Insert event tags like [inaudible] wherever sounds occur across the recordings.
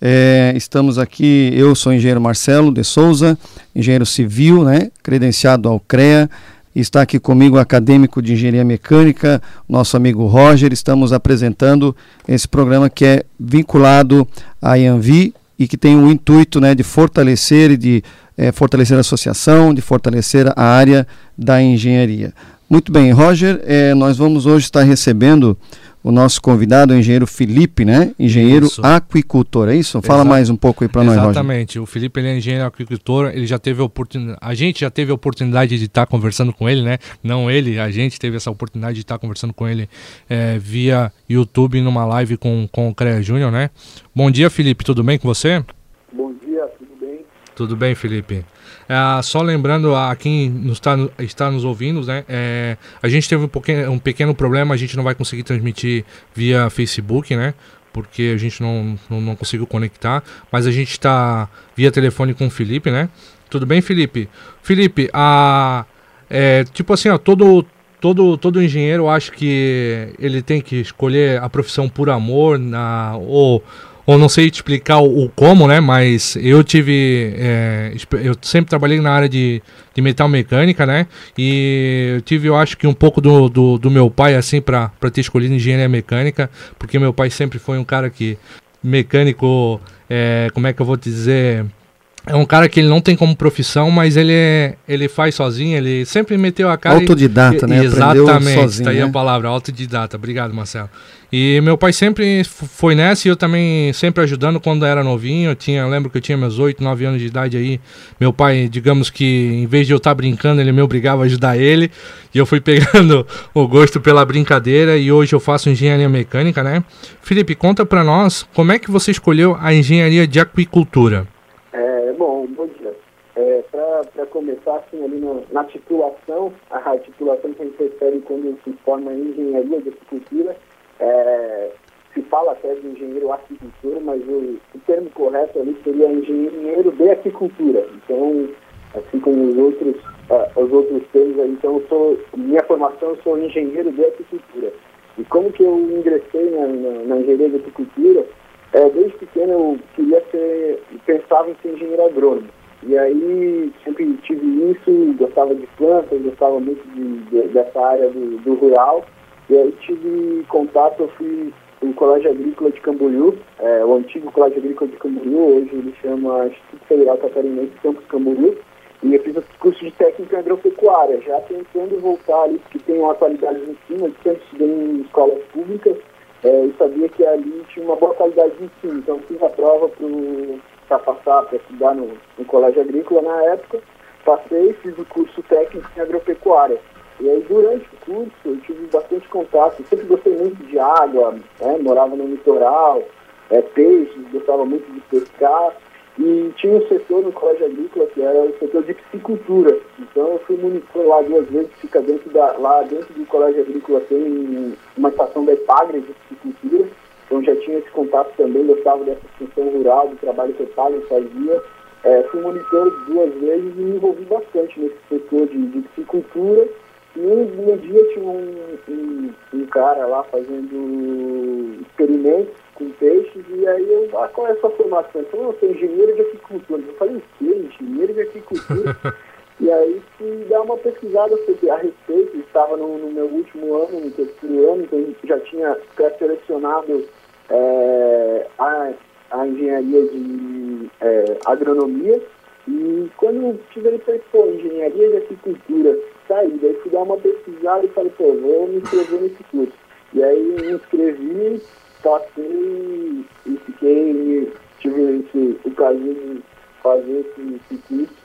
É, estamos aqui, eu sou engenheiro Marcelo de Souza, engenheiro civil, né, credenciado ao CREA. Está aqui comigo o acadêmico de engenharia mecânica, nosso amigo Roger. Estamos apresentando esse programa que é vinculado à IANVI e que tem o intuito né, de fortalecer e de é, fortalecer a associação, de fortalecer a área da engenharia. Muito bem, Roger, é, nós vamos hoje estar recebendo o nosso convidado, o engenheiro Felipe, né? Engenheiro isso. aquicultor, é isso? Fala Exa mais um pouco aí para nós, Roger. Exatamente. O Felipe ele é engenheiro aquicultor, ele já teve a oportunidade, a gente já teve a oportunidade de estar conversando com ele, né? Não ele, a gente teve essa oportunidade de estar conversando com ele é, via YouTube numa live com, com o CREA Júnior, né? Bom dia, Felipe, tudo bem com você? Bom dia, tudo bem? Tudo bem, Felipe. É, só lembrando a quem nos tá, está nos ouvindo, né? É, a gente teve um, pouquinho, um pequeno problema, a gente não vai conseguir transmitir via Facebook, né? Porque a gente não, não, não conseguiu conectar. Mas a gente está via telefone com o Felipe, né? Tudo bem, Felipe? Felipe, a, é, tipo assim, ó, todo, todo, todo engenheiro acha que ele tem que escolher a profissão por amor, na, ou ou não sei te explicar o, o como, né? Mas eu tive. É, eu sempre trabalhei na área de, de metal mecânica, né? E eu tive, eu acho que um pouco do, do, do meu pai, assim, para ter escolhido engenharia mecânica, porque meu pai sempre foi um cara que. mecânico. É, como é que eu vou dizer? É um cara que ele não tem como profissão, mas ele, é, ele faz sozinho, ele sempre meteu a cara. Autodidata, e, né? Exatamente, sozinho, tá aí né? a palavra, autodidata. Obrigado, Marcelo. E meu pai sempre foi nessa e eu também sempre ajudando quando era novinho. Eu tinha, eu lembro que eu tinha meus 8, 9 anos de idade aí. Meu pai, digamos que em vez de eu estar tá brincando, ele me obrigava a ajudar ele. E eu fui [laughs] pegando o gosto pela brincadeira e hoje eu faço engenharia mecânica, né? Felipe, conta para nós como é que você escolheu a engenharia de aquicultura. É, Assim, ali no, na titulação, a titulação que a gente recebe quando se forma em engenharia de agricultura, é, se fala até de engenheiro agricultura, mas o, o, termo correto ali seria engenheiro de agricultura. Então, assim como os outros, uh, os outros termos então eu sou, minha formação eu sou engenheiro de agricultura. E como que eu ingressei na, na, na engenharia de agricultura, é, desde pequeno eu queria ser, pensava em ser engenheiro agrônomo. E aí sempre tive isso, gostava de plantas, gostava muito de, de, dessa área do, do, rural. E aí tive contato, eu fui no Colégio Agrícola de Camboriú, é, o antigo Colégio Agrícola de Camboriú, hoje ele chama Instituto Federal Catarinense Campos Camboriú. E eu fiz o curso de técnica agropecuária, já tentando voltar ali, porque tem uma qualidade de ensino, eu sempre estudei em escolas públicas, é, e sabia que ali tinha uma boa qualidade de ensino, então fiz a prova para para passar, para estudar no, no colégio agrícola na época. Passei, fiz o curso técnico em agropecuária. E aí, durante o curso, eu tive bastante contato. Sempre gostei muito de água, né? morava no litoral, é, peixes, gostava muito de pescar. E tinha um setor no colégio agrícola que era o setor de piscicultura. Então, eu fui monitor lá duas vezes, fica dentro da, lá dentro do colégio agrícola tem uma estação da Epagre de piscicultura. Então já tinha esse contato também, gostava dessa função rural, do trabalho que o fazia. É, fui monitor duas vezes e me envolvi bastante nesse setor de, de psicultura. E um, um dia tinha um, um, um, cara lá fazendo experimentos com peixes, e aí eu, ah, qual é a sua formação? Ele falou, eu sou engenheiro de aquicultura. Eu falei, o quê? Engenheiro de aquicultura? [laughs] e aí fui dar uma pesquisada a respeito, estava no, no, meu último ano, no terceiro ano, então já tinha pré-selecionado é, a, a engenharia de é, agronomia. E quando tive ele falei, pô, engenharia de agricultura, saí. Daí fui dar uma pesquisada e falei, pô, vou me inscrever nesse curso. E aí me inscrevi, passei e fiquei, tive esse, o prazer de fazer esse, esse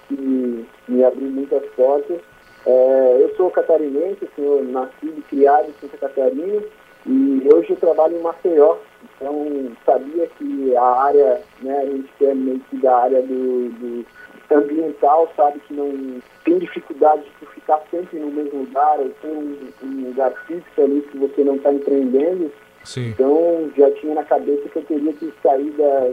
que me, abriu muitas portas. É, eu sou catarinense, sou nascido e criado em Santa Catarina e hoje eu trabalho em Maceió, então, sabia que a área, né, a gente quer meio que da área do, do ambiental, sabe que não tem dificuldade de ficar sempre no mesmo lugar, ou ter um, um lugar fixo ali que você não está empreendendo. Sim. Então, já tinha na cabeça que eu teria que sair da...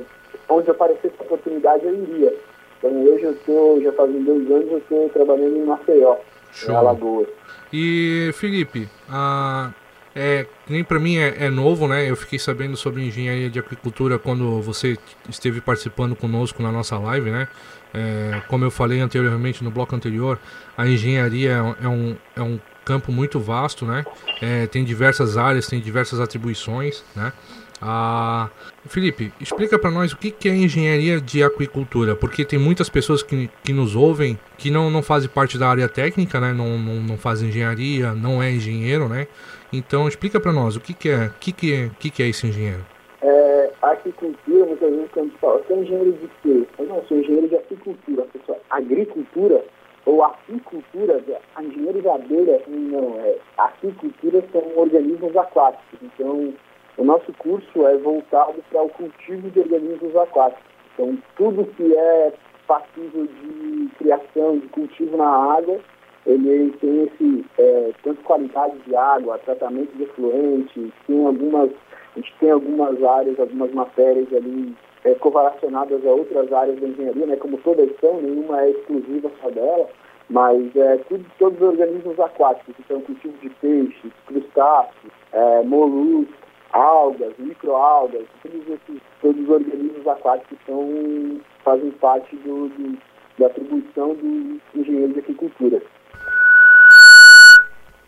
Onde aparecesse a oportunidade, eu iria. Então, hoje eu estou, já fazem dois anos, eu estou trabalhando em Maceió, Show. em Alagoas. E, Felipe, a é, nem para mim é, é, novo, né? Eu fiquei sabendo sobre engenharia de aquicultura quando você esteve participando conosco na nossa live, né? É, como eu falei anteriormente no bloco anterior, a engenharia é um, é um campo muito vasto, né? É, tem diversas áreas, tem diversas atribuições, né? Ah, Felipe, explica para nós o que, que é engenharia de aquicultura, porque tem muitas pessoas que, que nos ouvem que não, não fazem parte da área técnica, né? Não, não, não fazem engenharia, não é engenheiro, né? Então explica para nós o que, que é, que, que é, que, que é esse engenheiro. É, aquicultura, muitas vezes quando fala, você engenheiro de quê? Eu não, sou engenheiro de aquicultura. A pessoa, agricultura ou apicultura, a engenheiro de abelha, não, é, aquicultura são organismos aquáticos. Então, o nosso curso é voltado para o cultivo de organismos aquáticos. Então, tudo que é passível de criação, de cultivo na água, ele tem esse, é, tanto qualidade de água, tratamento de efluentes, tem algumas, a gente tem algumas áreas, algumas matérias ali é, correlacionadas a outras áreas da engenharia, né, como todas são, nenhuma é exclusiva só dela, mas é, tudo, todos os organismos aquáticos, então cultivo de peixes, crustáceos, é, moluscos, algas, microalgas, todos esses todos os organismos aquáticos são, fazem parte do, do da atribuição do engenheiro de agricultura.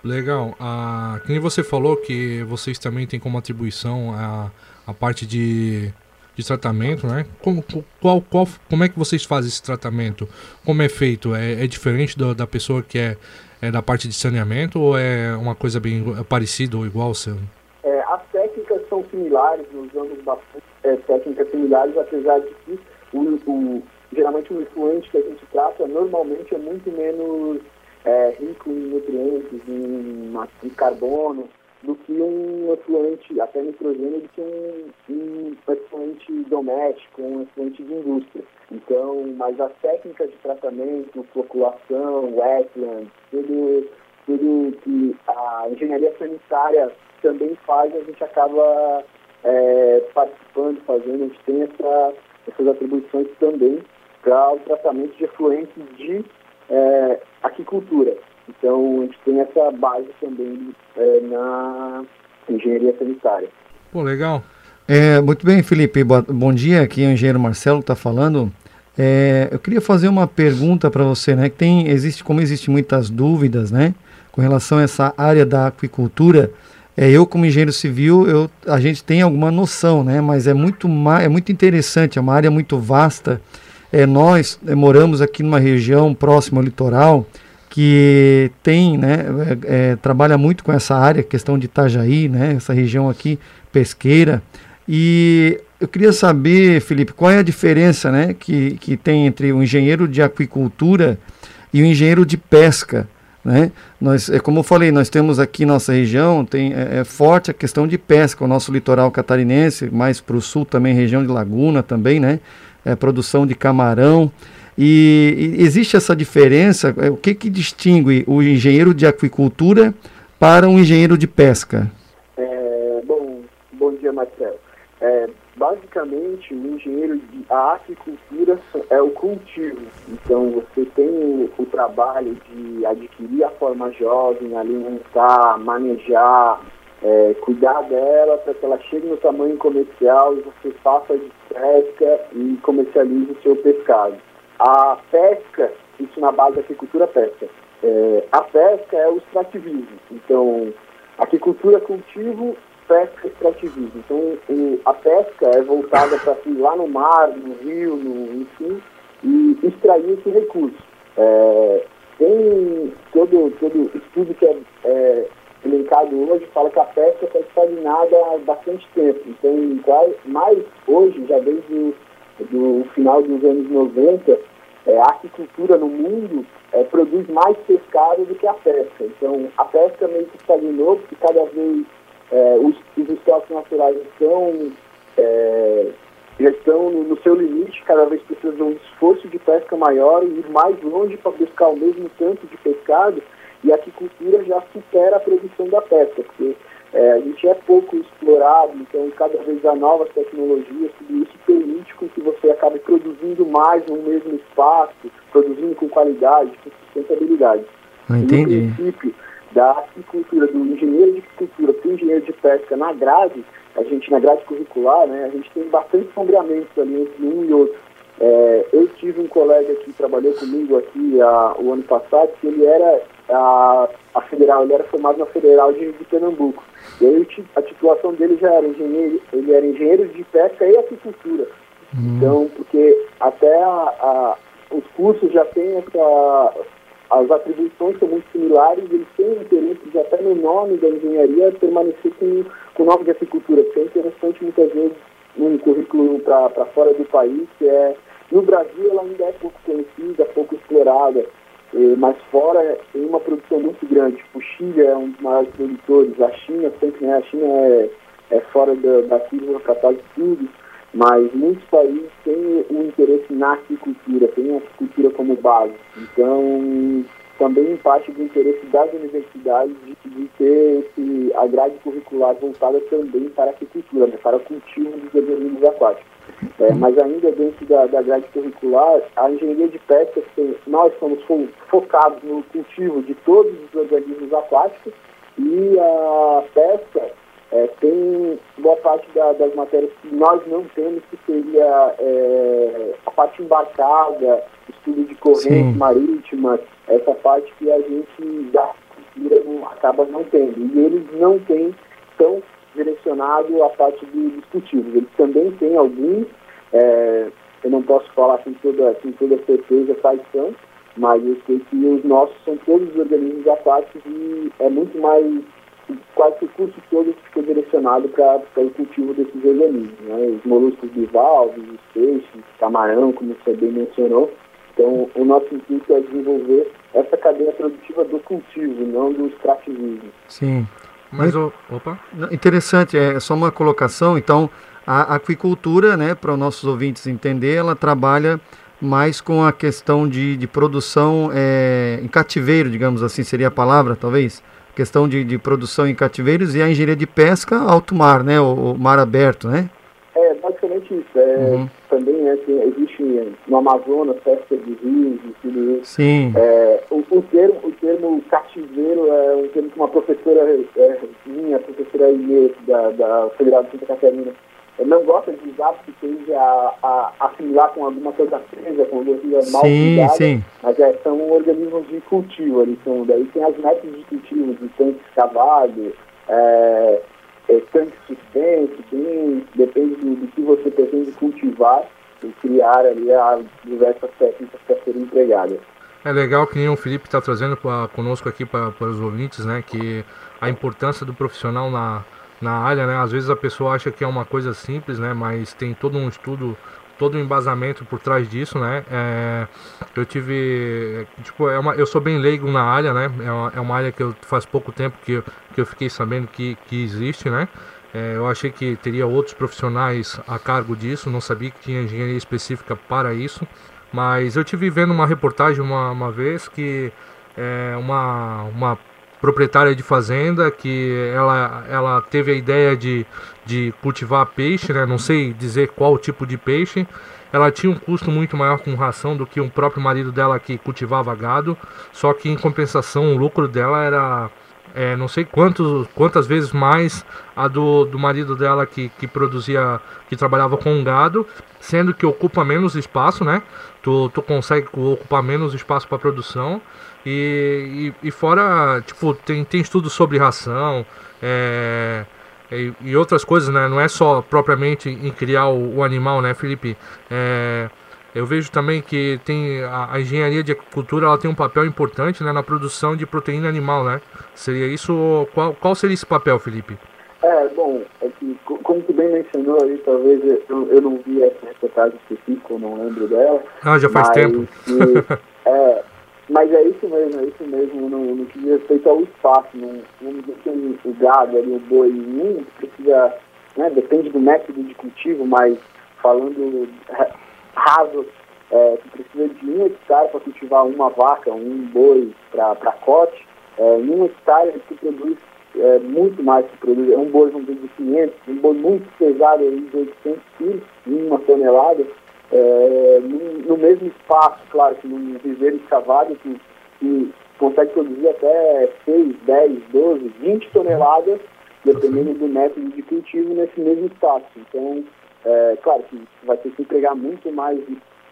Legal. Ah, que nem você falou que vocês também têm como atribuição a, a parte de, de tratamento, né? Como, qual, qual, como é que vocês fazem esse tratamento? Como é feito? É, é diferente do, da pessoa que é, é, da parte de saneamento ou é uma coisa bem parecida ou igual ao seu? É, as técnicas são similares, usamos bastante é, técnicas similares, apesar de que o, o, geralmente o influente que a gente trata normalmente é muito menos é, rico em nutrientes, em, em, carbono, do que um efluente, até nitrogênio, do que um, um efluente doméstico, um efluente de indústria. Então, mas as técnicas de tratamento, floculação, wetland, tudo, tudo que a engenharia sanitária também faz, a gente acaba é, participando, fazendo, a gente tem essa, essas atribuições também para o tratamento de efluentes de é, aquicultura. Então, a gente tem essa base também é, na engenharia sanitária. Pô, legal. É, muito bem, Felipe. Bom dia, aqui é o engenheiro Marcelo está falando. É, eu queria fazer uma pergunta para você, né? Que tem, existe, como existe muitas dúvidas, né? Com relação a essa área da aquicultura, é, eu como engenheiro civil, eu, a gente tem alguma noção, né? Mas é muito, é muito interessante, é uma área muito vasta é, nós é, moramos aqui numa região próxima ao litoral que tem, né, é, é, trabalha muito com essa área, questão de Itajaí, né, essa região aqui pesqueira. E eu queria saber, Felipe, qual é a diferença, né, que, que tem entre o engenheiro de aquicultura e o engenheiro de pesca, né? Nós, é como eu falei, nós temos aqui nossa região tem é, é forte a questão de pesca, o nosso litoral catarinense, mais para o sul também região de Laguna também, né? é, produção de camarão. E, e, existe essa diferença? É, o que, que distingue o engenheiro de aquicultura para um engenheiro de pesca? É, bom, bom dia, Marcelo. É, basicamente, o engenheiro de a aquicultura é o cultivo. Então, você tem o, o trabalho de adquirir a forma jovem, alimentar, manejar, é, cuidar dela para que ela chegue no tamanho comercial e você faça de pesca e comercialize o seu pescado. A pesca, isso na base da agricultura pesca. É, a pesca é o extrativismo. Então, agricultura cultivo, pesca extrativismo. Então, o, a pesca é voltada para ir lá no mar, no rio, no, enfim, e extrair esse recurso. É, tem todo, todo estudo que é, é elencado hoje fala que a pesca está estagnada há bastante tempo. Então, mais hoje, já desde o final dos anos 90, é, a aquicultura no mundo é, produz mais pescado do que a pesca. Então, a pesca meio que estagnou, porque cada vez é, os, os estoques naturais estão, é, já estão no, no, seu limite, cada vez precisa de um esforço de pesca maior e ir mais longe para buscar o mesmo tanto de pescado e a aquicultura já supera a produção da pesca, porque é, a gente é pouco explorado, então cada vez há novas tecnologias, tudo isso permite com que você acabe produzindo mais no mesmo espaço, produzindo com qualidade, com sustentabilidade. Entendi. No princípio, da aquicultura, do engenheiro de aquicultura para o engenheiro de pesca na grade, a gente, na grade curricular, né, a gente tem bastante sombreamentos ali entre um e outro. É, eu tive um colega que trabalhou comigo aqui a, o ano passado, que ele era a, a federal, ele era formado na Federal de, de Pernambuco. E aí a titulação dele já era engenheiro, ele era engenheiro de pesca e aquicultura. Uhum. Então, porque até a, a, os cursos já têm essa. As atribuições são muito similares, eles têm interesse de até no nome da engenharia permanecer com, com o nome de aquicultura, porque é interessante muitas vezes num currículo para fora do país, que é no Brasil ela ainda é pouco conhecida, pouco explorada, eh, mas fora tem uma produção muito grande. O Chile é um dos maiores produtores, a China sempre, né, a China é, é fora da, daqui para quase tudo, mas muitos países têm um interesse na agricultura, têm a agricultura como base. Então, também parte do interesse das universidades de, de ter esse, a grade curricular voltada também para a agricultura, né, para o cultivo dos organismos aquáticos. É, mas ainda dentro da, da grade curricular, a engenharia de pesca, nós somos fo focados no cultivo de todos os organismos aquáticos e a pesca é, tem boa parte da, das matérias que nós não temos, que seria é, a parte embarcada, estudo de correntes marítimas, essa parte que a gente da cultura acaba não tendo. E eles não têm tão direcionado à parte do, dos cultivos. Eles também têm alguns, é, eu não posso falar com toda, com toda certeza quais são, mas eu sei que os nossos são todos os organismos aquáticos e é muito mais, quase que o curso todo ficou direcionado para o cultivo desses organismos. Né? Os moluscos bivalves, os peixes, camarão, como você bem mencionou. Então, o nosso intuito é desenvolver essa cadeia produtiva do cultivo, não do extrativismo. Sim. Mas, o, opa. Interessante, é só uma colocação. Então, a aquicultura, né, para os nossos ouvintes entender, ela trabalha mais com a questão de, de produção é, em cativeiro, digamos assim, seria a palavra, talvez? Questão de, de produção em cativeiros e a engenharia de pesca alto mar, né, o, o mar aberto, né? É, basicamente isso. É, uhum. Também né, existe no Amazonas pesca de rios e tudo isso. Sim. É, o, o, termo, o termo cativeiro é um termo que uma professora é, minha, a professora Inês, da, da Federal de Santa Catarina, não gosta de usar porque tende a, a, assimilar com alguma coisa presa, com coisa mal sim, cuidada, sim. mas é, são organismos de cultivo, eles são, daí tem as métodos de cultivo, de tanque escavado, é, é, tanque suspenso, bem, depende do, do, que você pretende cultivar e criar ali as diversas técnicas para serem empregadas. É legal que o Felipe está trazendo pra, conosco aqui para os ouvintes, né, que a importância do profissional na, na área, né, às vezes a pessoa acha que é uma coisa simples, né, mas tem todo um estudo todo um embasamento por trás disso, né? É, eu tive, tipo, é uma, eu sou bem leigo na área, né? É uma, é uma área que eu faz pouco tempo que eu, que eu fiquei sabendo que, que existe, né? É, eu achei que teria outros profissionais a cargo disso, não sabia que tinha engenharia específica para isso, mas eu tive vendo uma reportagem uma, uma vez que é, uma, uma proprietária de fazenda que ela, ela teve a ideia de, de cultivar peixe, né? não sei dizer qual tipo de peixe. Ela tinha um custo muito maior com ração do que o próprio marido dela que cultivava gado, só que em compensação o lucro dela era é, não sei quantos, quantas vezes mais a do, do marido dela que, que produzia, que trabalhava com gado, sendo que ocupa menos espaço, né? Tu, tu consegue ocupar menos espaço para produção e, e, e, fora, tipo, tem, tem estudos sobre ração é, e, e, outras coisas, né? Não é só propriamente em criar o, o animal, né, Felipe? É, eu vejo também que tem a, a, engenharia de agricultura ela tem um papel importante né, na produção de proteína animal, né? Seria isso? Qual, qual seria esse papel, Felipe? É, bom, é que, como tu bem mencionou aí, talvez eu, eu não vi essa reportagem específica, eu não lembro dela. Ah, já faz tempo. Que, [laughs] é, mas é isso mesmo, é isso mesmo, no, no que diz respeito ao espaço. No, vamos dizer que o gado ali, o boi, um precisa, né, depende do método de cultivo, mas falando raso, é, que precisa de um hectare para cultivar uma vaca, um boi para corte, é, em um hectare ele produz é, muito mais que produz. É um boi, de 500, um boi muito pesado, aí, de 800 quilos, uma tonelada, é, no, no, mesmo espaço, claro, que num viveiro escavado, que, que consegue produzir até 6, 10, 12, 20 toneladas, dependendo do método de cultivo, nesse mesmo espaço. Então, é, claro que vai ter que empregar muito mais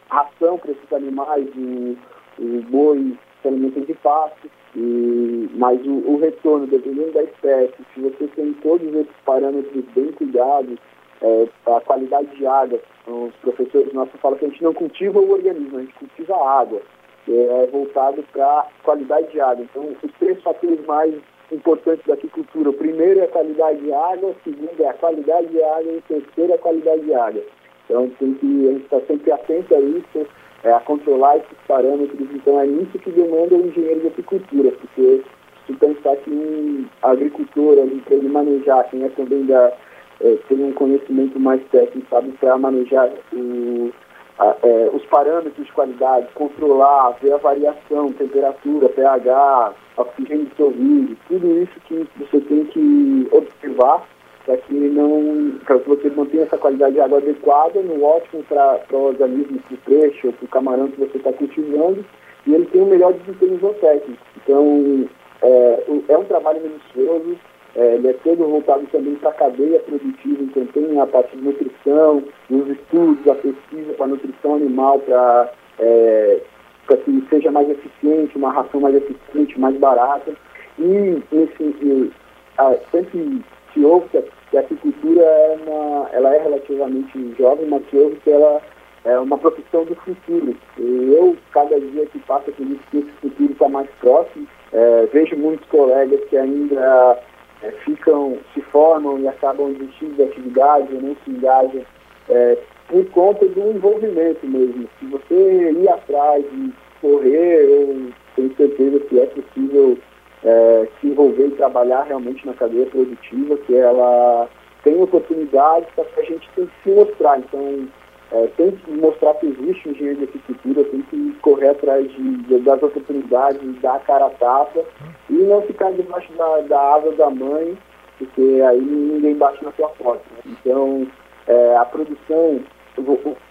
ração para esses animais, o, o boi se alimenta de pasto, e, mas o, o, retorno, dependendo da espécie, se você tem todos esses parâmetros bem cuidados, é, a qualidade de água, os professores nossos falam que a gente não cultiva o organismo, a gente cultiva a água, é voltado para qualidade de água. Então, os três fatores mais importantes da aquicultura, o primeiro é a qualidade de água, o segundo é a qualidade de água e o terceiro é a qualidade de água. Então, tem que, a gente está sempre atento a isso, é, a controlar esses parâmetros. Então, é nisso que demanda o engenheiro de apicultura, porque se pensar que um agricultor, para ele manejar, quem é também da, é, tem um conhecimento mais técnico, sabe, para manejar o, a, é, os parâmetros de qualidade, controlar, ver a variação, temperatura, pH, oxigênio dissolvido, tudo isso que você tem que observar para que não para que você mantenha essa qualidade de água adequada, no ótimo para o organismo, para o peixe ou para o camarão que você está cultivando, e ele tem o melhor desempenho zootécnico. Então, é, é um trabalho minucioso, é, ele é todo voltado também para a cadeia produtiva, então tem a parte de nutrição, os estudos, a pesquisa para nutrição animal, para é, que seja mais eficiente, uma ração mais eficiente, mais barata. E, nesse, e, a, sempre se ouve que a que a apicultura é, uma, ela é relativamente jovem, mas que hoje que ela é uma profissão do futuro. E eu, cada dia que passa, acredito que esse futuro está mais próximo. É, vejo muitos colegas que ainda é, ficam, se formam e acabam desistindo de atividade ou não se engajam é, por conta do envolvimento mesmo. Se você ir atrás e correr, eu tenho certeza que é possível é, se envolver e trabalhar realmente na cadeia produtiva, que ela tem oportunidades, para que a gente tem que se mostrar. Então, é, tem que mostrar que existe um engenheiro de agricultura, tem que correr atrás de, de, das oportunidades, dar a cara a tapa e não ficar debaixo da, da asa da mãe, porque aí ninguém bate na sua porta. Né? Então, é, a produção,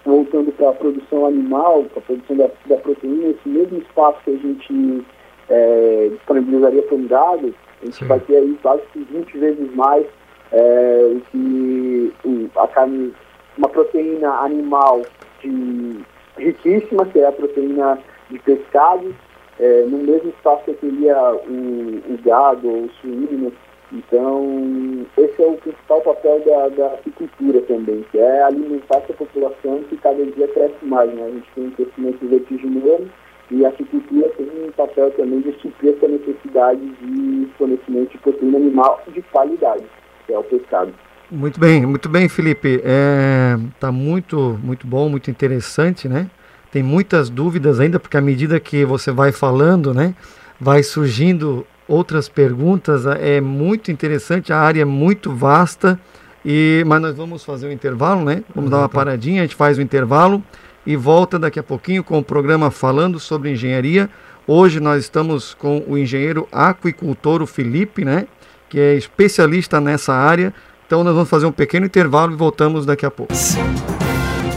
voltando para a produção animal, para a produção da, da proteína, esse mesmo espaço que a gente é, disponibilizaria para um gado, a gente Sim. vai ter aí quase que 20 vezes mais é, que a carne, uma proteína animal de, riquíssima, que é a proteína de pescado, é, no mesmo espaço que teria o, o gado ou o suíno. Então, esse é o principal papel da, da apicultura também, que é alimentar essa população que cada dia cresce mais. Né? A gente tem um crescimento vertiginoso e a apicultura tem um papel também de suprir essa necessidade de fornecimento de proteína animal de qualidade, que é o pescado. Muito bem, muito bem, Felipe. Está é, tá muito, muito bom, muito interessante, né? Tem muitas dúvidas ainda, porque à medida que você vai falando, né, vai surgindo outras perguntas. É muito interessante, a área é muito vasta. E, mas nós vamos fazer um intervalo, né? Vamos dar uma paradinha, a gente faz o um intervalo e volta daqui a pouquinho com o programa falando sobre engenharia. Hoje nós estamos com o engenheiro aquicultor o Felipe, né, que é especialista nessa área. Então nós vamos fazer um pequeno intervalo e voltamos daqui a pouco.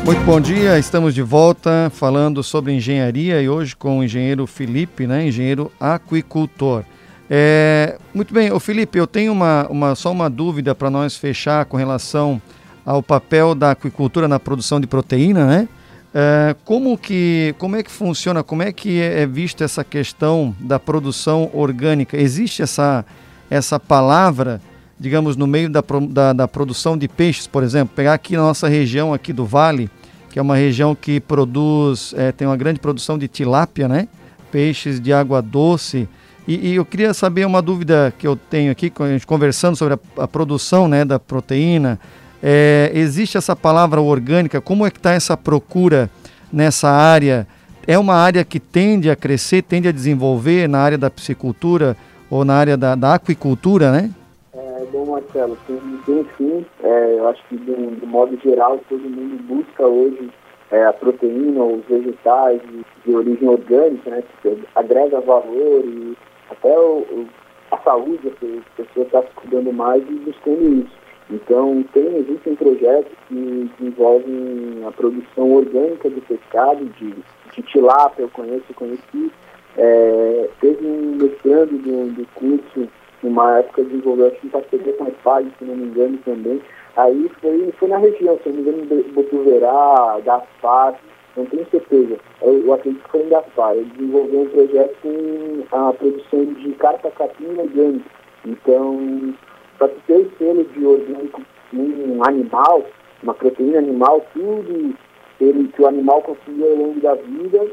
Muito bom dia, estamos de volta falando sobre engenharia e hoje com o engenheiro Felipe, né, engenheiro aquicultor. É, muito bem, o Felipe, eu tenho uma, uma, só uma dúvida para nós fechar com relação ao papel da aquicultura na produção de proteína, né? É, como, que, como é que funciona, como é que é, é vista essa questão da produção orgânica? Existe essa, essa palavra, digamos, no meio da, da, da, produção de peixes, por exemplo? Pegar aqui na nossa região aqui do Vale, que é uma região que produz, é, tem uma grande produção de tilápia, né? Peixes de água doce. E, e, eu queria saber uma dúvida que eu tenho aqui, conversando sobre a, a produção né, da proteína, é, existe essa palavra orgânica? Como é que está essa procura nessa área? É uma área que tende a crescer, tende a desenvolver na área da piscicultura ou na área da, da aquicultura, né? Marcelo, tem, tem sim. É, eu acho que, de, de, modo geral, todo mundo busca hoje é, a proteína, os vegetais de, de, origem orgânica, né? Que agrega valor e até o, o, a saúde, a pessoa está se cuidando mais e buscando isso. Então, tem, existem projetos que, que envolvem a produção orgânica de pescado, de, de tilápia, eu conheço, conheci, é, teve um mestrando do, do curso, numa época desenvolveu, acho que em parceria com a EPAG, se não me engano também. Aí foi, foi na região, se não me engano, Botuverá, Gaspar, não tenho certeza. Eu, eu acredito que foi em Gaspar. Ele desenvolveu um projeto com a produção de carta capim. Então, para ter o selo de orgânico um animal, uma proteína animal, tudo ele, que o animal consumiu ao longo da vida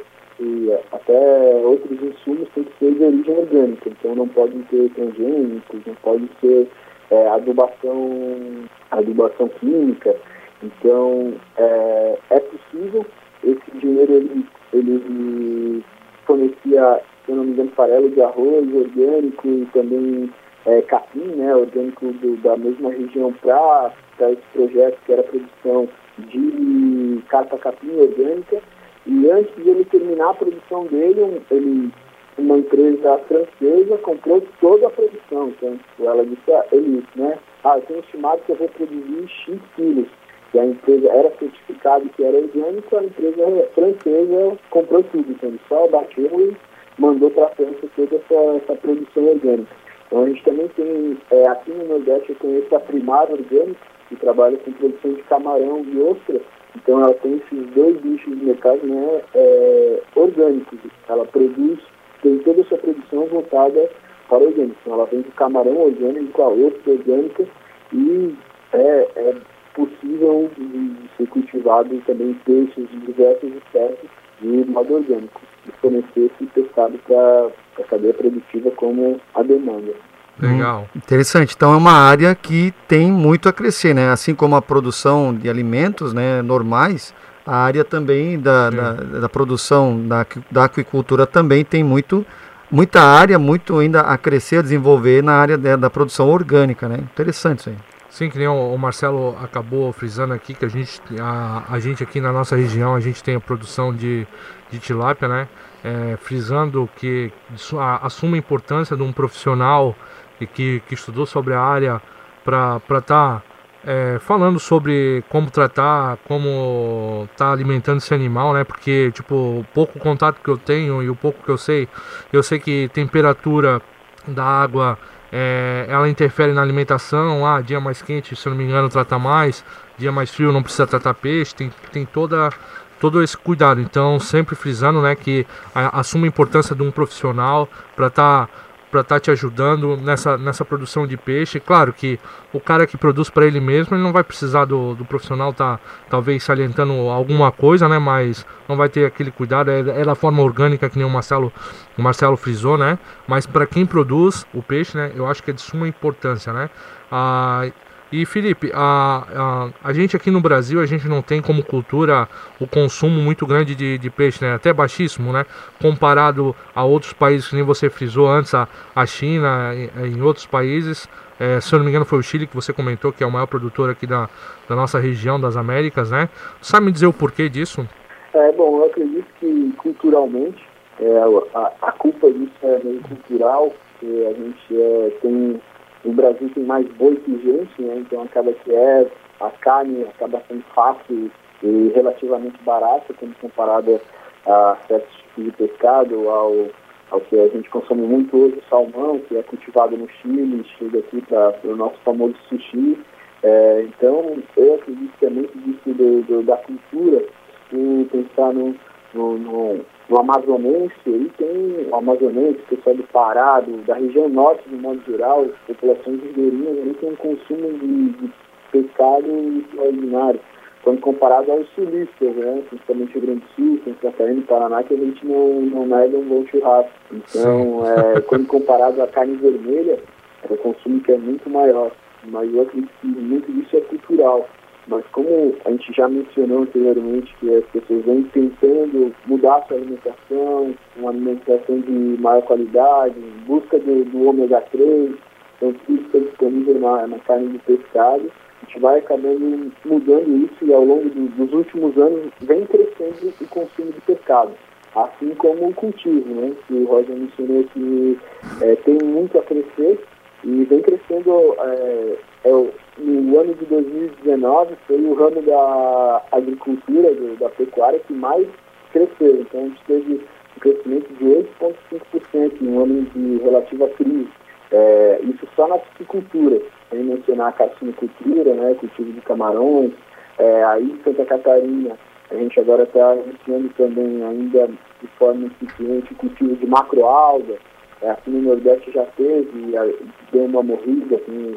até outros insumos tem que ser de origem orgânica. Então não podem ter transgênicos, não pode ser é, adubação, adubação química. Então é, é possível, esse dinheiro ele, ele fornecia, se não me engano, farelo de arroz orgânico e também é, capim, né, orgânico do, da mesma região para esse projeto que era produção de carta capim orgânica. E antes de ele terminar a produção dele, ele, uma empresa francesa comprou toda a produção. Então, ela disse, ah, ele né, ah, eu tenho estimado que eu vou produzir X quilos. E a empresa era certificada que era orgânico, a empresa francesa comprou tudo. Então, ele só bateu e mandou para a França toda essa, essa produção orgânica. Então, a gente também tem, é, aqui no Nordeste, eu conheço a Primar Orgânica, que trabalha com produção de camarão e ostra. Então, ela tem esses dois bichos de mercado né, é, orgânicos. Ela produz, tem toda essa produção voltada para orgânico. Então, ela vende camarão orgânico a ostra orgânica e é, é possível de ser cultivado também peixes de diversas espécies de modo orgânico e fornecer esse pescado para a cadeia produtiva como a demanda. Legal. Hum, interessante. Então é uma área que tem muito a crescer, né? Assim como a produção de alimentos, né, normais, a área também da, da, da, produção da, da aquicultura também tem muito muita área, muito ainda a crescer, a desenvolver na área da, da produção orgânica, né? Interessante isso aí. Sim, que nem o Marcelo acabou frisando aqui, que a gente, a, a gente aqui na nossa região, a gente tem a produção de, de tilápia, né? É, frisando que assume a importância de um profissional que, que estudou sobre a área para estar tá, é, falando sobre como tratar, como tá alimentando esse animal, né? Porque, tipo, o pouco contato que eu tenho e o pouco que eu sei, eu sei que temperatura da água é, ela interfere na alimentação. Ah, dia mais quente, se eu não me engano, trata mais. Dia mais frio, não precisa tratar peixe. Tem, tem toda, todo esse cuidado. Então, sempre frisando né, que assume a importância de um profissional para estar. Tá para estar tá te ajudando nessa, nessa produção de peixe. Claro que o cara que produz para ele mesmo, ele não vai precisar do, do profissional tá talvez salientando alguma coisa, né? Mas não vai ter aquele cuidado, é, é da forma orgânica que nem o Marcelo, o Marcelo frisou, né? Mas para quem produz o peixe, né? Eu acho que é de suma importância, né? Ah, e Felipe, a, a, a, gente aqui no Brasil, a gente não tem como cultura o consumo muito grande de, de peixe, né? até baixíssimo, né? comparado a outros países que nem você frisou antes, a, a China, em, em outros países. É, se eu não me engano foi o Chile que você comentou, que é o maior produtor aqui da, da nossa região, das Américas, né? Sabe me dizer o porquê disso? É, bom, eu acredito que culturalmente, é, a, a culpa disso é meio cultural, que a gente é, tem o Brasil tem mais boi que gente, né? então acaba que é a carne acaba sendo fácil e relativamente barata quando comparada a certos tipos de pescado, ao, ao que a gente consome muito hoje, o salmão, que é cultivado no Chile, chega aqui para o nosso famoso sushi. É, então, eu acredito que é muito disso do, do, da cultura, e pensar no, no, no no amazonense, aí tem o amazonense, pessoal do Pará, do, da região norte, de modo geral, populações ribeirinhas, ali tem um consumo de, de pescado extraordinário, quando comparado aos sulistas, né? principalmente o Grande Sul, Santa Catarina e Paraná, que a gente não, não nega um bom churrasco. Então, é, quando comparado à carne vermelha, é o consumo que é muito maior. Mas eu acredito que muito disso é cultural. Mas como a gente já mencionou anteriormente que as pessoas vêm tentando mudar sua alimentação, uma alimentação de maior qualidade, em busca do, do ômega 3, então tudo está disponível na, na carne de pescado, a gente vai acabando mudando isso e ao longo do, dos últimos anos vem crescendo o consumo de pescado. Assim como o cultivo, né? Que o Roger mencionou que é, tem muito a crescer e vem crescendo é, é, no ano de 2019 foi o ramo da agricultura, do, da pecuária, que mais cresceu. Então a gente teve um crescimento de 8,5% em um ano de relativa crise. É, isso só na piscicultura, sem mencionar a carcinicultura, né, cultivo de camarões, é, aí Santa Catarina, a gente agora está iniciando também ainda de forma incipiente o cultivo de macroalga, é, aqui no Nordeste já teve, deu uma morrida, assim,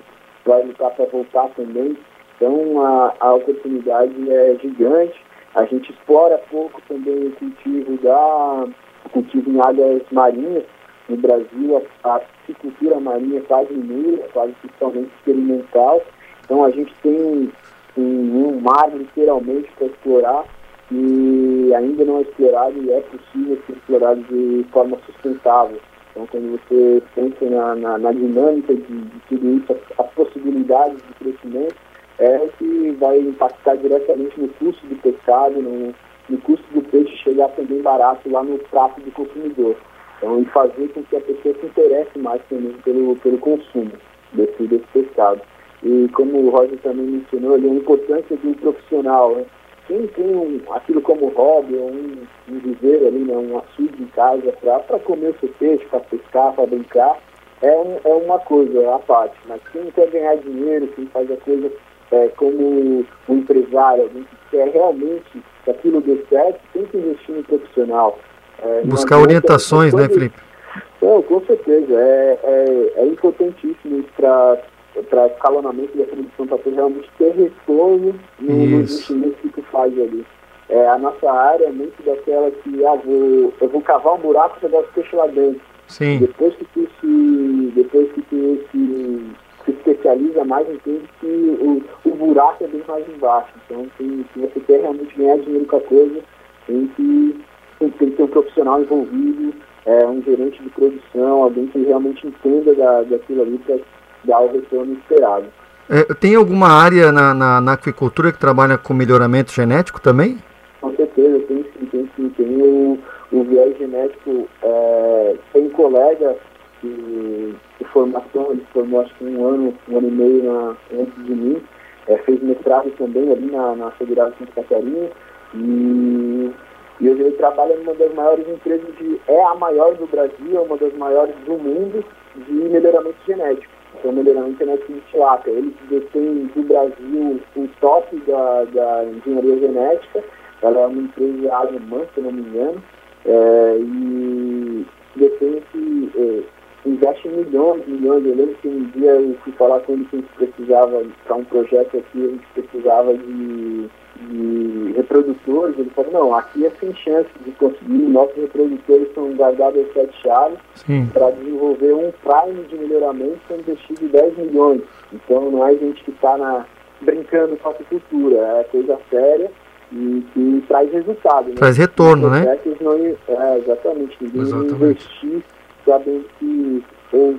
vai lutar para voltar também, então a, a oportunidade é gigante, a gente explora pouco também o cultivo da o cultivo em áreas marinhas, no Brasil a, a piscicultura marinha é quase nula, quase totalmente experimental. Então a gente tem um, um mar literalmente para explorar e ainda não é explorado e é possível ser explorado de forma sustentável. Então quando você pensa na, na, na dinâmica de, de, tudo isso, as, possibilidades de crescimento, é o que vai impactar diretamente no custo do pescado, no, no custo do peixe chegar também barato lá no prato do consumidor. Então, e fazer com que a pessoa se interesse mais também pelo, pelo consumo desse, desse pescado. E como o Roger também mencionou ali, a importância do profissional, né? Quem tem um, aquilo como hobby, um, um viveiro ali, né? um açude em casa para comer o seu peixe, para pescar, para brincar, é, um, é uma coisa à parte. Mas quem quer ganhar dinheiro, quem faz a coisa é, como um empresário, alguém que quer realmente que aquilo dê certo, tem que investir no profissional. É, Buscar orientações, né, Felipe? Não, com certeza. É, é, é importantíssimo para para escalonamento da produção para tu realmente ter retorno no, no investimento que tu faz ali. É, a nossa área é muito daquela que ah, vou, eu vou cavar um buraco e jogar os peixes lá dentro. Sim. Depois que tu se, depois que tu se, se especializa mais, entende que o, o buraco é bem mais embaixo. Então, se, se você quer realmente ganhar dinheiro com a coisa, tem que tem, que ter um profissional envolvido, é, um gerente de produção, alguém que realmente entenda da, daquilo ali para dar o retorno esperado. É, tem alguma área na, na, na, aquicultura que trabalha com melhoramento genético também? Com certeza, tem sim, tem sim. Tem o, o viés genético, é, tem colega de, de formação, ele formou acho que um ano, um ano e meio na, antes de mim, é, fez mestrado também ali na, na Federal de Santa Catarina e e hoje ele trabalha numa das maiores empresas de. é a maior do Brasil, é uma das maiores do mundo de melhoramento genético. Então, melhoramento genético de tilápia. Ele detém do Brasil o top da, da engenharia genética. Ela é uma empresa alemã, se não me engano. É, e detém esse. É, investe milhões, milhões. Eu lembro que um dia eu fui falar com ele que a gente precisava, para um projeto aqui, a gente precisava de de reprodutores, ele falou, não, aqui é sem chance de conseguir, nossos reprodutores são guardados às sete chaves, para desenvolver um prime de melhoramento são investido 10 milhões. Então não é gente que está brincando com a agricultura, é coisa séria e que traz resultado. Né? Traz retorno, né? Não, é, exatamente, ninguém exatamente. investir sabendo que ou,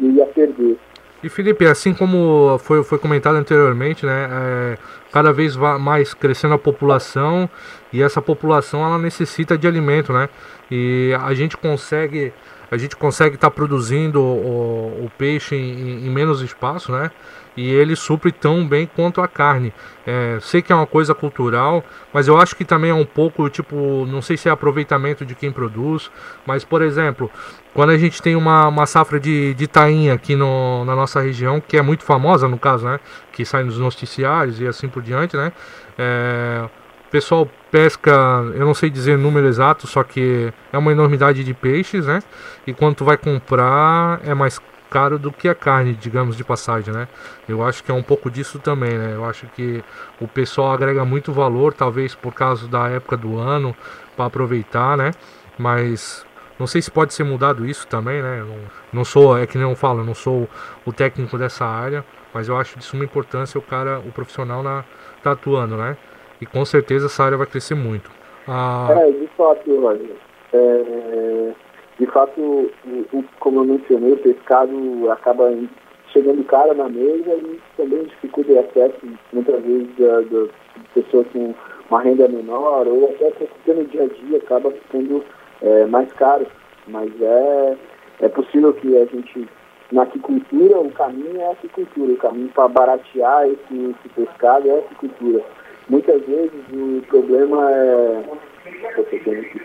ia perder. E Felipe, assim como foi, foi comentado anteriormente, né, é, cada vez mais crescendo a população e essa população ela necessita de alimento, né? E a gente consegue a gente consegue estar tá produzindo o, o peixe em, em, menos espaço, né? E ele supre tão bem quanto a carne. É, sei que é uma coisa cultural, mas eu acho que também é um pouco, tipo, não sei se é aproveitamento de quem produz, mas, por exemplo, quando a gente tem uma, uma safra de, de tainha aqui no, na nossa região, que é muito famosa no caso, né? Que sai nos noticiários e assim por diante, né? É, o pessoal pesca, eu não sei dizer número exato, só que é uma enormidade de peixes, né? E quando tu vai comprar é mais caro do que a carne, digamos, de passagem, né? Eu acho que é um pouco disso também, né? Eu acho que o pessoal agrega muito valor, talvez por causa da época do ano, para aproveitar, né? Mas não sei se pode ser mudado isso também, né? Não, não sou, é que nem eu falo, não sou o técnico dessa área, mas eu acho de suma importância o cara, o profissional na, tá atuando, né? E com certeza essa área vai crescer muito. Ah... É, de fato. É, de fato, como eu mencionei, o pescado acaba chegando cara na mesa e também dificulta o acesso, muitas vezes, da, da pessoas com uma renda menor ou até que no dia a dia acaba ficando é, mais caro. Mas é, é possível que a gente, na aquicultura, o caminho é a aquicultura, o caminho para baratear esse, esse pescado é a aquicultura. Muitas vezes o problema é. Você tem que.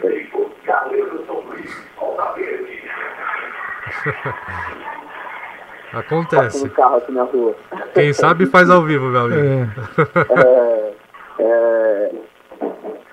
[laughs] Acontece. Carro aqui na rua. Quem sabe faz ao vivo, meu amigo. É. é, é...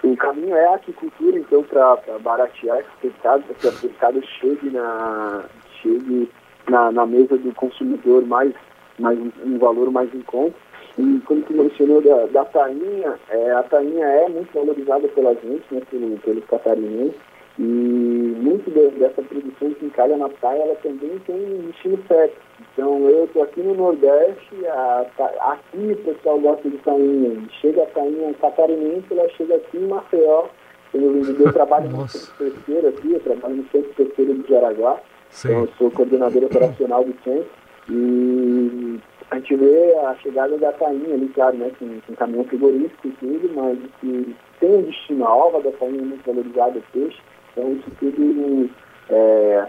o caminho é a aquicultura, então, para baratear é esse pescado, para que o pescado chegue na, chegue na, na mesa do consumidor mais, mais um valor mais em conta e como tu mencionou da, da tainha, é, a tainha é muito valorizada pela gente, né, pelo, pelos catarinenses. E muito de, dessa produção que encalha na praia, ela também tem um destino certo. Então eu estou aqui no Nordeste, a, a, aqui o pessoal gosta de tainha. Chega a tainha catarinense, ela chega aqui em Maceió. Eu, eu trabalho no centro terceiro aqui, eu trabalho no centro terceiro de Jaraguá. Sim. Eu sou coordenador [clears throat] operacional do centro. E a gente vê a chegada da tainha ali, claro, né, com, com caminhão frigorífico e tudo, mas que tem um destino, a ova da tainha muito valorizada, o peixe. Então, isso tudo é,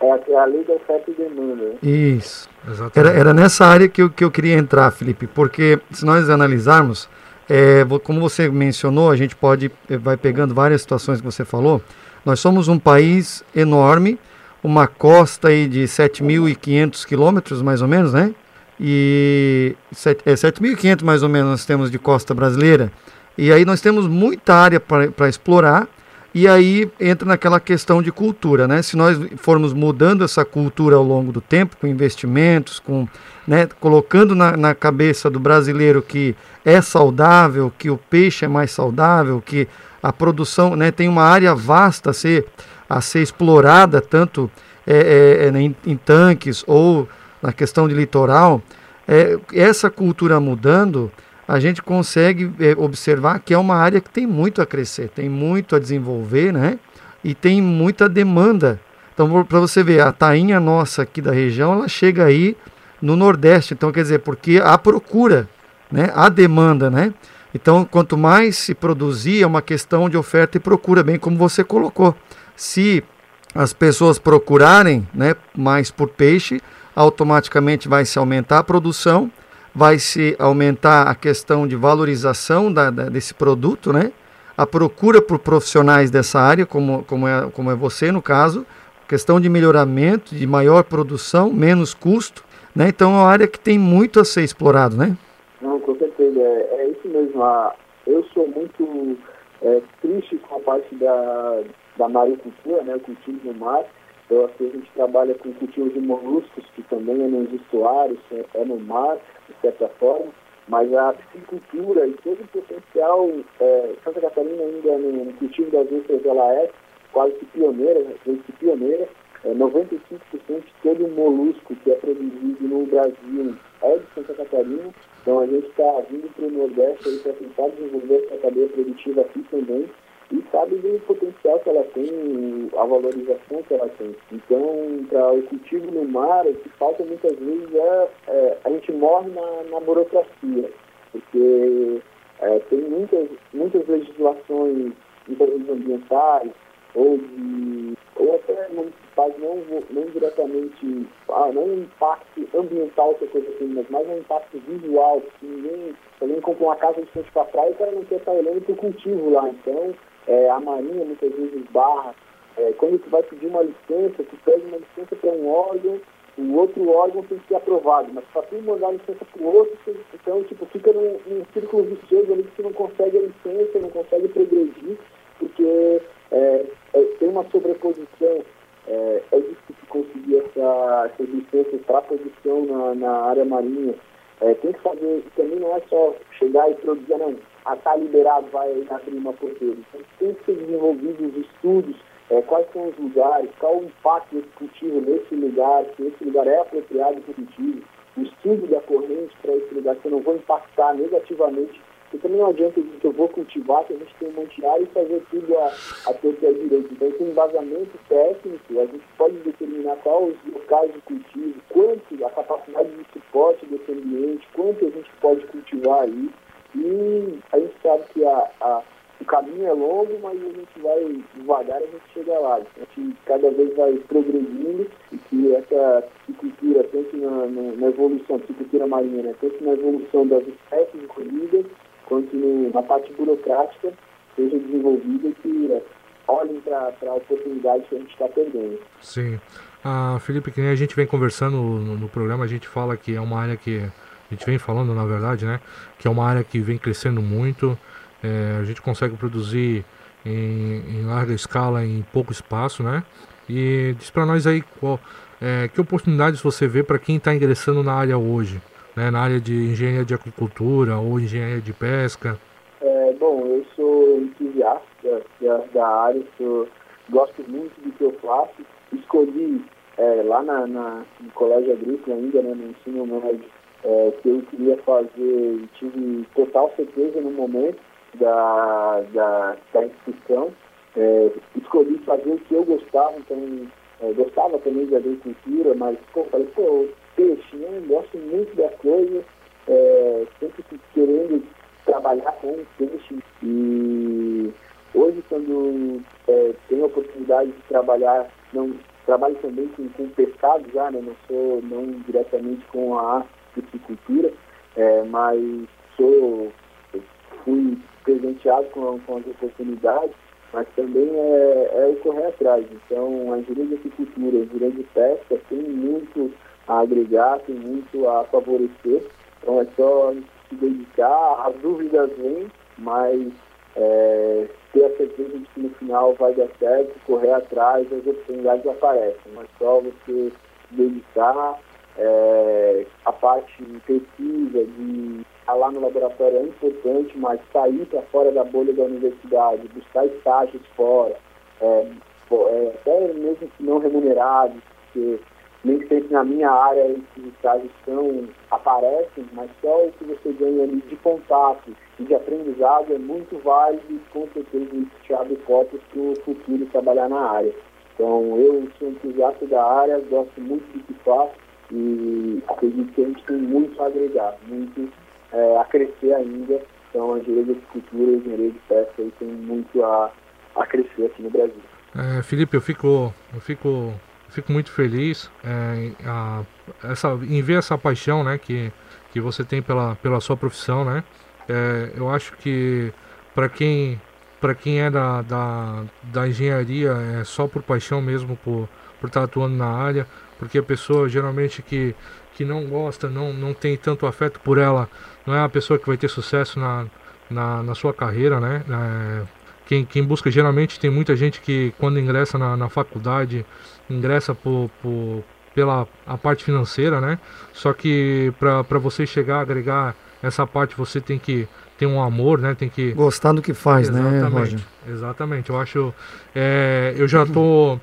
é, a lei da oferta e demanda. Né? Isso. Era, era nessa área que eu, que eu queria entrar, Felipe, porque se nós analisarmos, é, como você mencionou, a gente pode, eh, vai pegando várias situações que você falou, nós somos um país enorme, uma costa aí de 7.500 quilômetros, mais ou menos, né? E é 7.500 mais ou menos nós temos de costa brasileira. E aí nós temos muita área para explorar e aí entra naquela questão de cultura, né? Se nós formos mudando essa cultura ao longo do tempo, com investimentos, com, né, colocando na, na cabeça do brasileiro que é saudável, que o peixe é mais saudável, que a produção né, tem uma área vasta a ser, a ser explorada, tanto é, é, é em, em, tanques ou na questão de litoral, é, essa cultura mudando, a gente consegue é, observar que é uma área que tem muito a crescer, tem muito a desenvolver, né? E tem muita demanda. Então, para você ver, a tainha nossa aqui da região, ela chega aí no Nordeste. Então, quer dizer, porque há procura, né? Há demanda, né? Então, quanto mais se produzir, é uma questão de oferta e procura, bem como você colocou. Se as pessoas procurarem né, mais por peixe, automaticamente vai se aumentar a produção vai se aumentar a questão de valorização da, da, desse produto, né? A procura por profissionais dessa área, como, como, é, como é você no caso, questão de melhoramento, de maior produção, menos custo, né? Então é uma área que tem muito a ser explorado, né? Não, com certeza, é, é isso mesmo. Eu sou muito é, triste com a parte da, da maricultura, né? O cultivo no mar. Então aqui a gente trabalha com cultivo de moluscos, que também é nos estuários, é, é no mar de certa forma, mas a piscicultura e todo o potencial, é, Santa Catarina ainda no, no cultivo das ostras ela é quase que pioneira, que pioneira, é, 95% de todo o molusco que é produzido no Brasil é de Santa Catarina, então a gente está vindo para o Nordeste para tentar desenvolver essa cadeia produtiva aqui também, e sabe do potencial que ela tem, a valorização que ela tem. Então, para o cultivo no mar, o que falta muitas vezes é, é a gente morre na, na burocracia, porque é, tem muitas, muitas legislações, ambientais, ou de ou até municipais, não, não diretamente, ah, não um impacto ambiental que coisa assim, mas mais um impacto visual, que ninguém, alguém compra uma casa de frente para praia, o cara não quer estar olhando para o cultivo lá, então é, a Marinha muitas vezes barra. É, quando tu vai pedir uma licença, tu pede uma licença para um órgão, o outro órgão tem que ser aprovado, mas para tu mandar licença para o outro, então tipo, fica num, num círculo vicioso ali que tu não consegue a licença, não consegue progredir, porque é, é, tem uma sobreposição. É, é difícil conseguir essa, essas licenças para produção na, na área marinha. É, tem que fazer, também não é só chegar e produzir, não a estar tá liberado vai abrir uma porteira. Então, tem que ser desenvolvidos estudos, é, quais são os lugares, qual o impacto desse cultivo nesse lugar, se esse lugar é apropriado para o cultivo, o estudo da corrente para esse lugar, se eu não vou impactar negativamente. Porque também não adianta dizer que eu vou cultivar, que a gente tem um monte de área e fazer tudo a, a torta direito. Então, tem embasamento técnico, a gente pode determinar quais os locais de cultivo, quanto, a capacidade de suporte desse ambiente, quanto a gente pode cultivar ali. E a gente sabe que a, a, o caminho é longo, mas a gente vai devagar, a gente chega lá. A gente cada vez vai progredindo e que essa piscicultura, tanto na, na, na evolução, piscicultura marinha, né, tanto na evolução das espécies incluídas, quanto no, na parte burocrática, seja desenvolvida e que olhem para a oportunidade que a gente está perdendo. Sim. Ah, Felipe, que a gente vem conversando no, no, programa, a gente fala que é uma área que. A gente vem falando, na verdade, né? Que é uma área que vem crescendo muito. É, a gente consegue produzir em, em, larga escala, em pouco espaço, né? E diz para nós aí qual, é, que oportunidades você vê para quem está ingressando na área hoje, né? Na área de engenharia de agricultura ou engenharia de pesca. É, bom, eu sou entusiasta da, da área, sou, gosto muito do que eu faço. Escolhi é, lá na, na, no colégio agrícola ainda, né, no ensino médio, é, que eu queria fazer, tive total certeza no momento da, da, da instituição. É, escolhi fazer o que eu gostava, então é, gostava também de agricultura, mas pô, falei, pô, peixe, né? Gosto muito da coisa, é, sempre querendo trabalhar com peixe. E hoje quando é, tenho a oportunidade de trabalhar, não trabalho também com, com pescado já, né? Não sou não diretamente com a piscicultura, é, mas sou fui presenteado com, com as oportunidades, mas também é, é o correr atrás. Então, a engenharia de agricultura, a engenharia de pesca tem muito a agregar, tem muito a favorecer. Então, é só se dedicar, as dúvidas vêm, mas é, ter a certeza de que no final vai dar certo, correr atrás, as oportunidades aparecem. Mas só você se dedicar, é, a parte de pesquisa, de lá no laboratório é importante, mas sair para fora da bolha da universidade, buscar estágios fora, é, é, até mesmo que não remunerados, porque nem sempre na minha área esses estágios são, aparecem, mas só o que você ganha ali de contato e de aprendizado é muito válido e com certeza isso te abre portas para o futuro trabalhar na área. Então eu sou entusiasta da área, gosto muito do que faço e acredito que a gente tem muito a agregar, muito é, a crescer ainda. Então, a engenharia de agricultura e a engenharia de pesca aí tem muito a, a crescer aqui no Brasil. É, Felipe, eu fico, eu fico, fico muito feliz é, a, essa, em ver essa paixão né, que, que você tem pela, pela sua profissão. Né? É, eu acho que para quem, quem é da, da, da engenharia, é só por paixão mesmo, por, por estar atuando na área, porque a pessoa geralmente que, que não gosta, não, não tem tanto afeto por ela, não é a pessoa que vai ter sucesso na, na, na sua carreira, né? É, quem, quem busca geralmente tem muita gente que quando ingressa na, na faculdade ingressa por, por, pela a parte financeira, né? Só que para você chegar a agregar essa parte você tem que ter um amor, né? Tem que gostar do que faz, exatamente, né, Roger? Exatamente. Eu acho, é, eu já tô,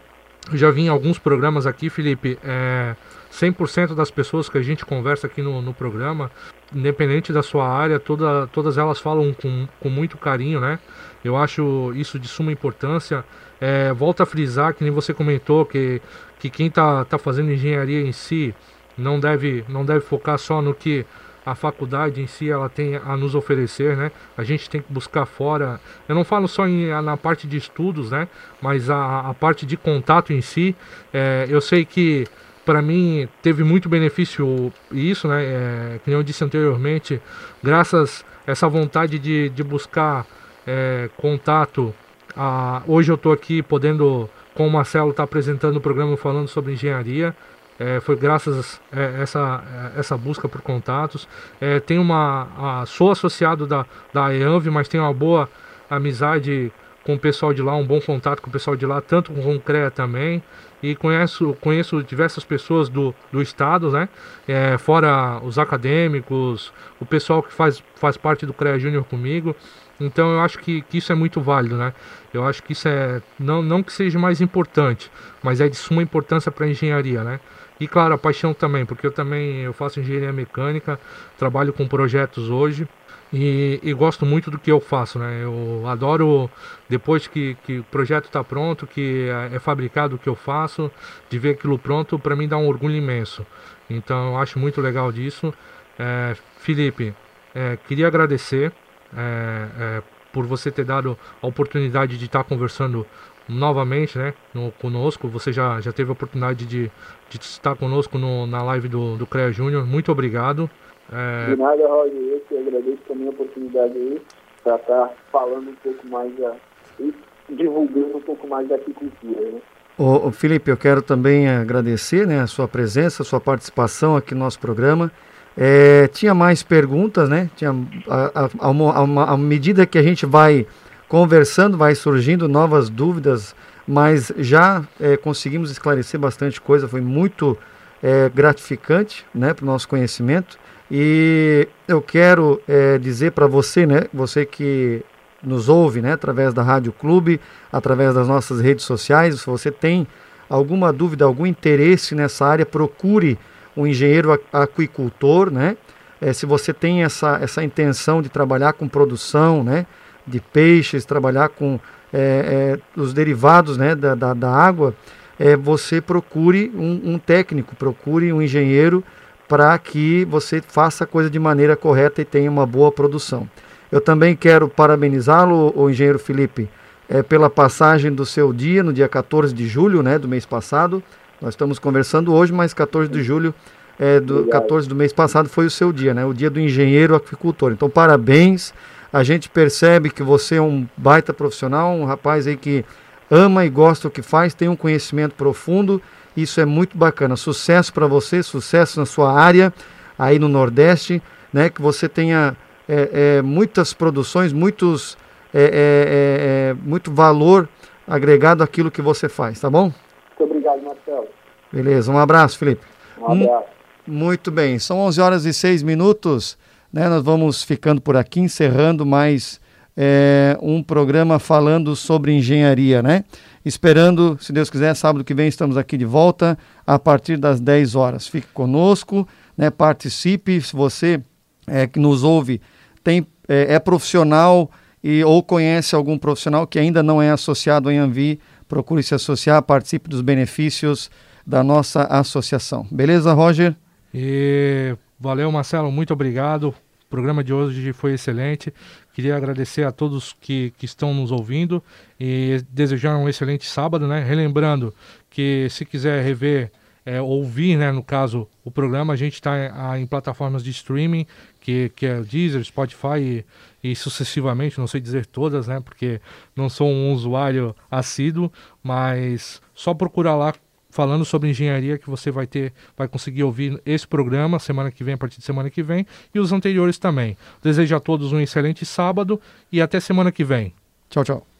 já vi em alguns programas aqui, Felipe. É, 100% das pessoas que a gente conversa aqui no, no programa, independente da sua área, toda, todas elas falam com, com muito carinho, né? Eu acho isso de suma importância. É, volto a frisar, que nem você comentou, que, que quem está tá fazendo engenharia em si não deve, não deve focar só no que a faculdade em si ela tem a nos oferecer, né? A gente tem que buscar fora. Eu não falo só em, na parte de estudos, né? Mas a, a parte de contato em si. É, eu sei que para mim teve muito benefício isso, né? É, como eu disse anteriormente, graças a essa vontade de, de buscar é, contato. Hoje eu estou aqui podendo, com o Marcelo, estar tá apresentando o programa falando sobre engenharia. É, foi graças a essa, essa busca por contatos. É, tem uma, a, sou associado da, da EANV, mas tenho uma boa amizade com o pessoal de lá, um bom contato com o pessoal de lá, tanto com o CREA também e conheço, conheço diversas pessoas do, do estado, né? É, fora os acadêmicos, o pessoal que faz, faz parte do CREA Júnior comigo. Então eu acho que, que isso é muito válido, né? Eu acho que isso é, não, não que seja mais importante, mas é de suma importância para a engenharia, né? E claro, a paixão também, porque eu também eu faço engenharia mecânica, trabalho com projetos hoje e, e, gosto muito do que eu faço, né? Eu adoro depois que, que o projeto está pronto, que é, é fabricado o que eu faço, de ver aquilo pronto, para mim dá um orgulho imenso. Então eu acho muito legal disso. É, Felipe, é, queria agradecer é, é por você ter dado a oportunidade de estar tá conversando novamente, né, no, conosco. Você já, já teve a oportunidade de, de estar conosco no, na live do, do CREA Júnior. Muito obrigado. É... De nada, Roger, eu que agradeço também a oportunidade aí para estar tá falando um pouco mais a isso. divulgando um pouco mais da aquicultura. Né? Ô, ô, Felipe, eu quero também agradecer né, a sua presença, a sua participação aqui no nosso programa. É, tinha mais perguntas, né? Tinha, a, a, a, medida que a gente vai conversando, vai surgindo novas dúvidas, mas já é, conseguimos esclarecer bastante coisa, foi muito é, gratificante né, para o nosso conhecimento. E eu quero é, dizer para você, né, você que nos ouve né, através da Rádio Clube, através das nossas redes sociais, se você tem alguma dúvida, algum interesse nessa área, procure um engenheiro aquicultor, né? É, se você tem essa, essa intenção de trabalhar com produção né, de peixes, trabalhar com é, é, os derivados né, da, da, da água, é, você procure um, um, técnico, procure um engenheiro para que você faça a coisa de maneira correta e tenha uma boa produção. Eu também quero parabenizá-lo, o engenheiro Felipe, é, pela passagem do seu dia, no dia 14 de julho né, do mês passado. Nós estamos conversando hoje, mas 14 de julho é, do 14 do mês passado foi o seu dia, né? O dia do engenheiro aquicultor. Então, parabéns. A gente percebe que você é um baita profissional, um rapaz aí que ama e gosta do que faz, tem um conhecimento profundo. Isso é muito bacana. Sucesso para você, sucesso na sua área aí no Nordeste, né? Que você tenha é, é, muitas produções, muitos, é, é, é, muito valor agregado àquilo que você faz, tá bom? Obrigado, Marcelo. Beleza, um abraço, Felipe. Um abraço. Muito bem, são 11 horas e 6 minutos. Né? Nós vamos ficando por aqui, encerrando mais é, um programa falando sobre engenharia, né? Esperando, se Deus quiser, sábado que vem estamos aqui de volta a partir das 10 horas. Fique conosco, né? participe. Se você é, que nos ouve tem, é, é profissional e, ou conhece algum profissional que ainda não é associado em Anvi, procure se associar, participe dos benefícios da nossa associação. Beleza, Roger? E valeu, Marcelo, muito obrigado. O programa de hoje foi excelente. Queria agradecer a todos que, que estão nos ouvindo e desejar um excelente sábado, né? Relembrando que se quiser rever, é, ouvir, né, no caso, o programa, a gente está em, plataformas de streaming, que, que é Deezer, Spotify e, e, sucessivamente, não sei dizer todas, né? Porque não sou um usuário assíduo, mas só procurar lá falando sobre engenharia que você vai ter, vai conseguir ouvir esse programa semana que vem, a partir de semana que vem, e os anteriores também. Desejo a todos um excelente sábado e até semana que vem. Tchau, tchau.